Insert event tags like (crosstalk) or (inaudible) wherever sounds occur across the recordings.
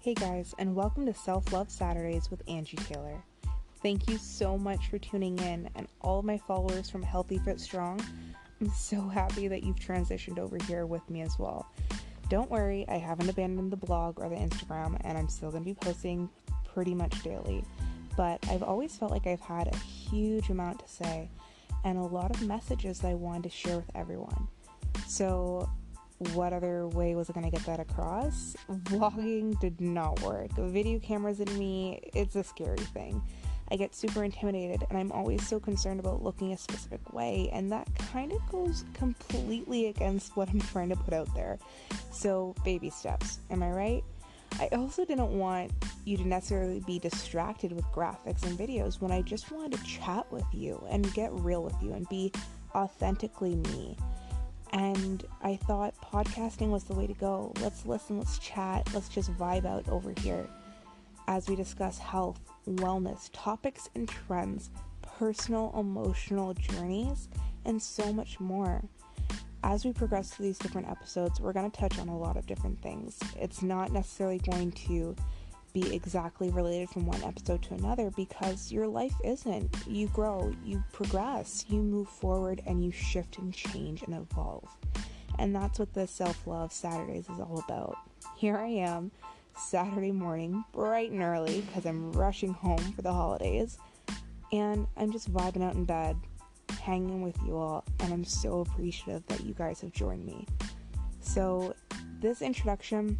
Hey guys, and welcome to Self Love Saturdays with Angie Taylor. Thank you so much for tuning in, and all my followers from Healthy Fit Strong. I'm so happy that you've transitioned over here with me as well. Don't worry, I haven't abandoned the blog or the Instagram, and I'm still going to be posting pretty much daily. But I've always felt like I've had a huge amount to say and a lot of messages that I wanted to share with everyone. So, what other way was I to get that across? Vlogging did not work. Video cameras in me, it's a scary thing. I get super intimidated and I'm always so concerned about looking a specific way, and that kind of goes completely against what I'm trying to put out there. So, baby steps, am I right? I also didn't want you to necessarily be distracted with graphics and videos when I just wanted to chat with you and get real with you and be authentically me. And I thought podcasting was the way to go. Let's listen, let's chat, let's just vibe out over here as we discuss health, wellness, topics and trends, personal, emotional journeys, and so much more. As we progress through these different episodes, we're going to touch on a lot of different things. It's not necessarily going to be exactly related from one episode to another because your life isn't. You grow, you progress, you move forward, and you shift and change and evolve. And that's what the Self Love Saturdays is all about. Here I am, Saturday morning, bright and early, because I'm rushing home for the holidays, and I'm just vibing out in bed, hanging with you all, and I'm so appreciative that you guys have joined me. So, this introduction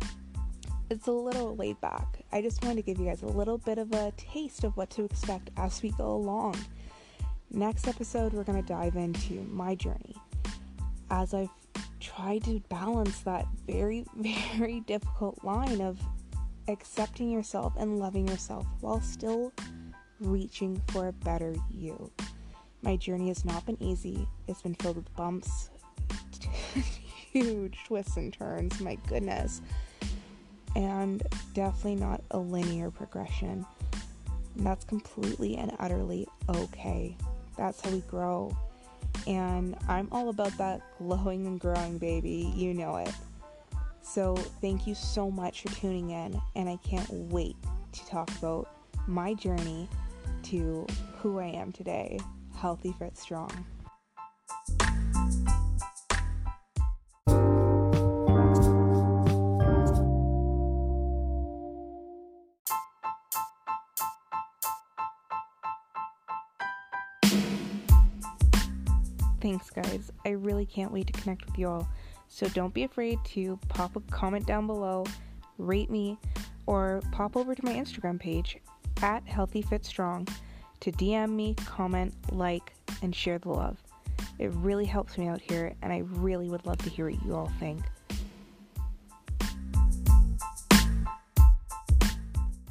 it's a little laid back. I just wanted to give you guys a little bit of a taste of what to expect as we go along. Next episode, we're going to dive into my journey as I've tried to balance that very, (laughs) very difficult line of accepting yourself and loving yourself while still reaching for a better you. My journey has not been easy, it's been filled with bumps, (laughs) huge twists and turns, my goodness and definitely not a linear progression. And that's completely and utterly okay. That's how we grow. And I'm all about that glowing and growing, baby. You know it. So, thank you so much for tuning in, and I can't wait to talk about my journey to who I am today healthy, fit, strong. Thanks, guys. I really can't wait to connect with you all. So don't be afraid to pop a comment down below, rate me, or pop over to my Instagram page at HealthyFitStrong to DM me, comment, like, and share the love. It really helps me out here, and I really would love to hear what you all think.